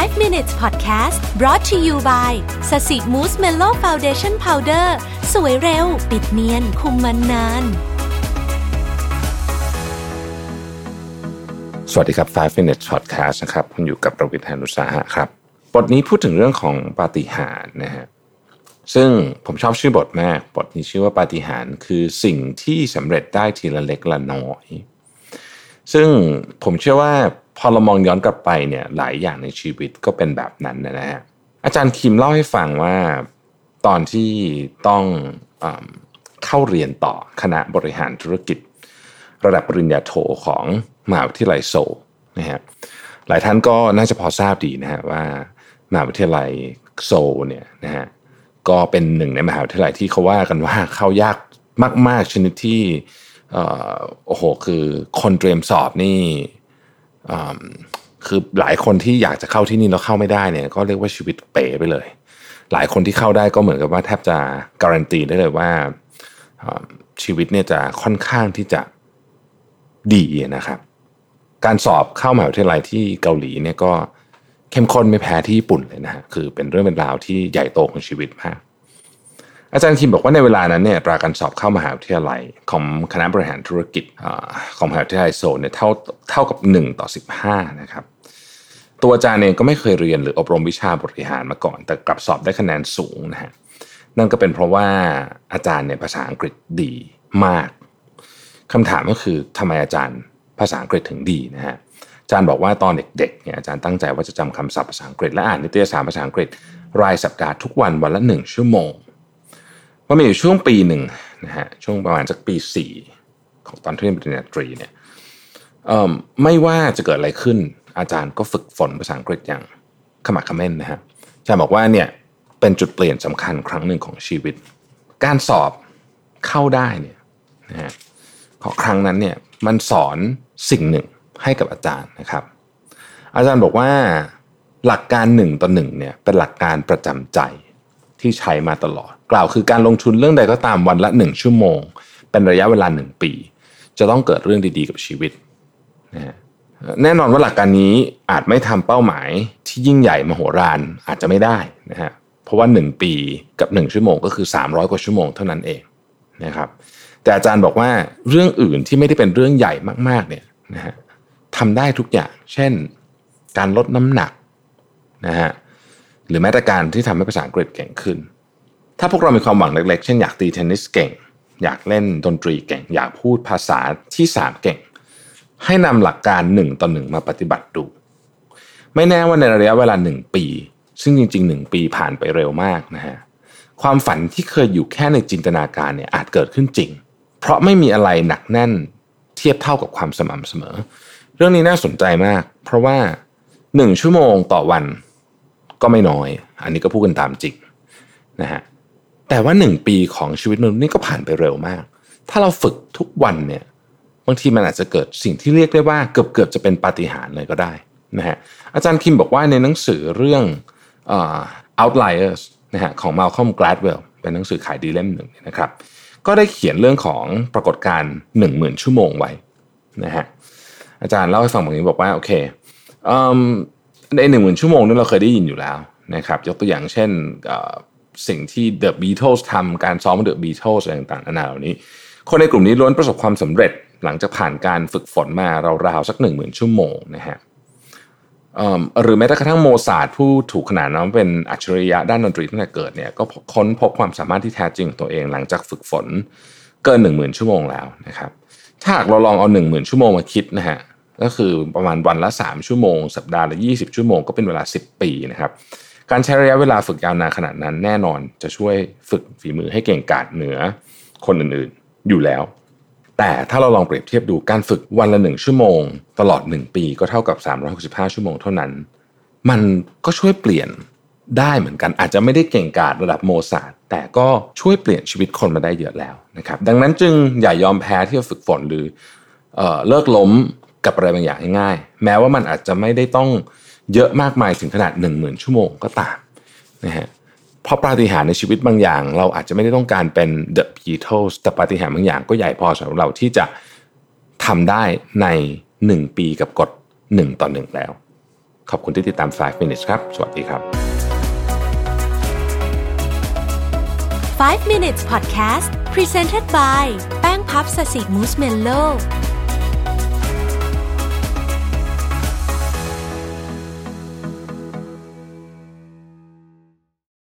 5 minutes podcast brought to you by ศศิ Mousse Mellow Foundation Powder สวยเร็ว ปิดเนียน คุมมันนาน สวัสดีครับ 5 minutes podcast นะครับ คุณอยู่กับประวิทยานุสาหะครับ บทนี้พูดถึงเรื่องของปาฏิหาริย์นะฮะ ซึ่งผมชอบชื่อบทมาก บทนี้ชื่อว่าปาฏิหาริย์คือสิ่งที่สำเร็จได้ทีละเล็กละน้อย ซึ่งผมเชื่อว่า พอเรามองย้อนกลับไปเนี่ยหลายอย่างในชีวิตก็เป็นแบบนั้นนะฮะอาจารย์คิมเล่าให้ฟังว่าตอนที่ต้องอเข้าเรียนต่อคณะบริหารธุรกิจ ระดับปริญญาโทของมหาวิทยาลัยโซนะฮะหลายท่านก็น่าจะพอทราบดีนะฮะว่ามหาวิทยาลัยโซเนี่ยนะฮะก็เป็นหนึ่งในมหาวิทยาลัยที่เขาว่ากันว่าเข้ายากมาก ๆชนิดที่โอ้โหคือคนเตรียมสอบนี่ คือหลายคนที่อยากจะเข้าที่นี่แล้วเข้าไม่ได้เนี่ย ก็เรียกว่าชีวิตเป๋ไปเลย หลายคนที่เข้าได้ก็เหมือนกับว่าแทบจะการันตีได้เลยว่าชีวิตเนี่ยจะค่อนข้างที่จะดีนะครับ การสอบเข้ามหาวิทยาลัยที่เกาหลีเนี่ยก็เข้มข้นไม่แพ้ที่ญี่ปุ่นเลยนะฮะคือเป็นเรื่องเป็นราวที่ใหญ่โตของชีวิตมาก อาจารย์คิมบอกว่าในเวลานั้นเนี่ยตราการสอบเข้ามหาวิทยาลัยของคณะบริหารธุรกิจของมหาวิทยาลัยโซนเนี่ยเท่าเท่ากับ 1 ต่อ 15 นะครับตัวอาจารย์เองก็ไม่เคยเรียนหรืออบรมวิชาบริหารมาก่อน แต่กลับสอบได้คะแนนสูงนะฮะนั่นก็เป็นเพราะว่าอาจารย์เนี่ยภาษาอังกฤษดีมากคำถามก็คือทำไมอาจารย์ภาษาอังกฤษถึงดีนะฮะอาจารย์บอกว่าตอนเด็กๆเนี่ยอาจารย์ตั้งใจว่าจะจำคำศัพท์ภาษาอังกฤษและอ่านนิตยสารภาษาอังกฤษรายสัปดาห์ทุกวันวันละหนึ่งชั่วโมง ว่ามีอยู่ช่วงปีหนึ่งนะฮะช่วงประมาณสักปีสี่ของตอนที่เรียนปริญญาตรีเนี่ยไม่ว่าจะเกิดอะไรขึ้น อาจารย์ก็ฝึกฝนภาษาอังกฤษอย่างขมักขม้นนะฮะอาจารย์บอกว่าเนี่ยเป็นจุดเปลี่ยนสำคัญครั้งหนึ่งของชีวิต การสอบเข้าได้เนี่ยนะฮะพอครั้งนั้นเนี่ยมันสอนสิ่งหนึ่งให้กับอาจารย์นะครับ อาจารย์บอกว่าหลักการหนึ่งต่อหนึ่งเนี่ยเป็นหลักการประจำใจ ที่ใช้มาตลอด กล่าวคือการลงทุนเรื่องใดก็ตามวันละหนึ่งชั่วโมง เป็นระยะเวลาหนึ่งปี จะต้องเกิดเรื่องดีๆกับชีวิตนะแน่นอนว่าหลักการนี้อาจไม่ทำเป้าหมายที่ยิ่งใหญ่มโหฬารอาจจะไม่ได้นะฮะเพราะว่า 1 ปีกับ 1 ชั่วโมงก็คือ 300 กว่าชั่วโมงเท่านั้นเองนะครับแต่อาจารย์บอกว่าเรื่องอื่นที่ไม่ได้เป็นเรื่องใหญ่มากๆเนี่ยนะฮะทำได้ทุกอย่าง เช่น การลดน้ำหนักนะฮะ หรือแม้แต่การที่ทำให้ภาษาอังกฤษเก่งขึ้น ถ้าพวกเรามีความหวังเล็กๆ เช่นอยากตีเทนนิสเก่ง อยากเล่นดนตรีเก่ง อยากพูดภาษาที่สามเก่ง ให้นำหลักการหนึ่งต่อหนึ่งมาปฏิบัติดู ไม่แน่ว่าในระยะเวลาหนึ่งปี ซึ่งจริงๆหนึ่งปีผ่านไปเร็วมากนะฮะความฝันที่เคยอยู่แค่ในจินตนาการเนี่ยอาจเกิดขึ้นจริง เพราะไม่มีอะไรหนักแน่นเทียบเท่ากับความสม่ำเสมอ เรื่องนี้น่าสนใจมาก เพราะว่าหนึ่งชั่วโมงต่อวัน ก็ไม่น้อย อันนี้ก็พูดกันตามจริงนะฮะแต่ว่าหนึ่งปีของชีวิตมนุษย์นี่ก็ผ่านไปเร็วมาก ถ้าเราฝึกทุกวันเนี่ยบางทีมันอาจจะเกิดสิ่งที่เรียกได้ว่าเกือบเกือบจะเป็นปาฏิหาริย์เลยก็ได้นะฮะอาจารย์คิมบอกว่าในหนังสือเรื่อง outliers นะฮะของ Malcolm Gladwell เป็นหนังสือขายดีเล่มหนึ่งนะครับ ก็ได้เขียนเรื่องของปรากฏการณ์หนึ่งหมื่นชั่วโมงไว้นะฮะอาจารย์เล่าให้ฟังแบบนี้บอกว่าโอเคอ ในหนึ่งหมื่นชั่วโมงนี้เราเคยได้ยินอยู่แล้วนะครับ ยกตัวอย่างเช่นสิ่งที่ The Beatles ทำการซ้อม The Beatles อะไรต่างๆนานาเหล่านี้ คนในกลุ่มนี้ล้วนประสบความสำเร็จหลังจากผ่านการฝึกฝนมาราวๆสักหนึ่งหมื่นชั่วโมงนะฮะหรือแม้กระทั่งโมซาร์ทผู้ถูกขนานนามเป็นอัจฉริยะด้านดนตรีตั้งแต่เกิดเนี่ยก็ค้นพบความสามารถที่แท้จริงของตัวเอง หลังจากฝึกฝนเกินหนึ่งหมื่นชั่วโมงแล้วนะครับถ้าหากเราลองเอาหนึ่งหมื่นชั่วโมงมาคิดนะฮะ ก็คือประมาณวันละ 3 ชั่วโมง สัปดาห์ละ 20 ชั่วโมงก็เป็นเวลา 10 ปีนะครับการใช้ระยะเวลาฝึกยาวนานขนาดนั้น แน่นอนจะช่วยฝึกฝีมือให้เก่งกาจเหนือคนอื่นๆอยู่แล้ว แต่ถ้าเราลองเปรียบเทียบดูการฝึกวันละ 1 ชั่วโมง ตลอด 1 ปีก็เท่ากับ 365 ชั่วโมงเท่านั้น มันก็ช่วยเปลี่ยนได้เหมือนกันอาจจะไม่ได้เก่งกาจระดับโมซาร์แต่ก็ช่วยเปลี่ยนชีวิตคนมาได้เยอะแล้วนะครับดังนั้นจึงอย่ายอมแพ้ที่จะฝึกฝนหรือเอเลิกล้ม กับอะไรบางอย่างง่ายๆแม้ว่ามันอาจจะไม่ได้ต้องเยอะมากมายถึงขนาด 1 0,000 ชั่วโมงก็ตามนะฮะเพราะปาฏิหาริย์ในชีวิตบางอย่าง เราอาจจะไม่ได้ต้องการเป็น The Beatles แต่ปาฏิหาริย์บางอย่างก็ใหญ่พอสำหรับเราที่จะทำได้ใน 1 ปีกับกฎ1ต่อ1แล้ว ขอบคุณที่ติดตาม 5 minutes ครับ สวัสดีครับ 5 minutes podcast presented by แป้งพับสสิมูสเมลโล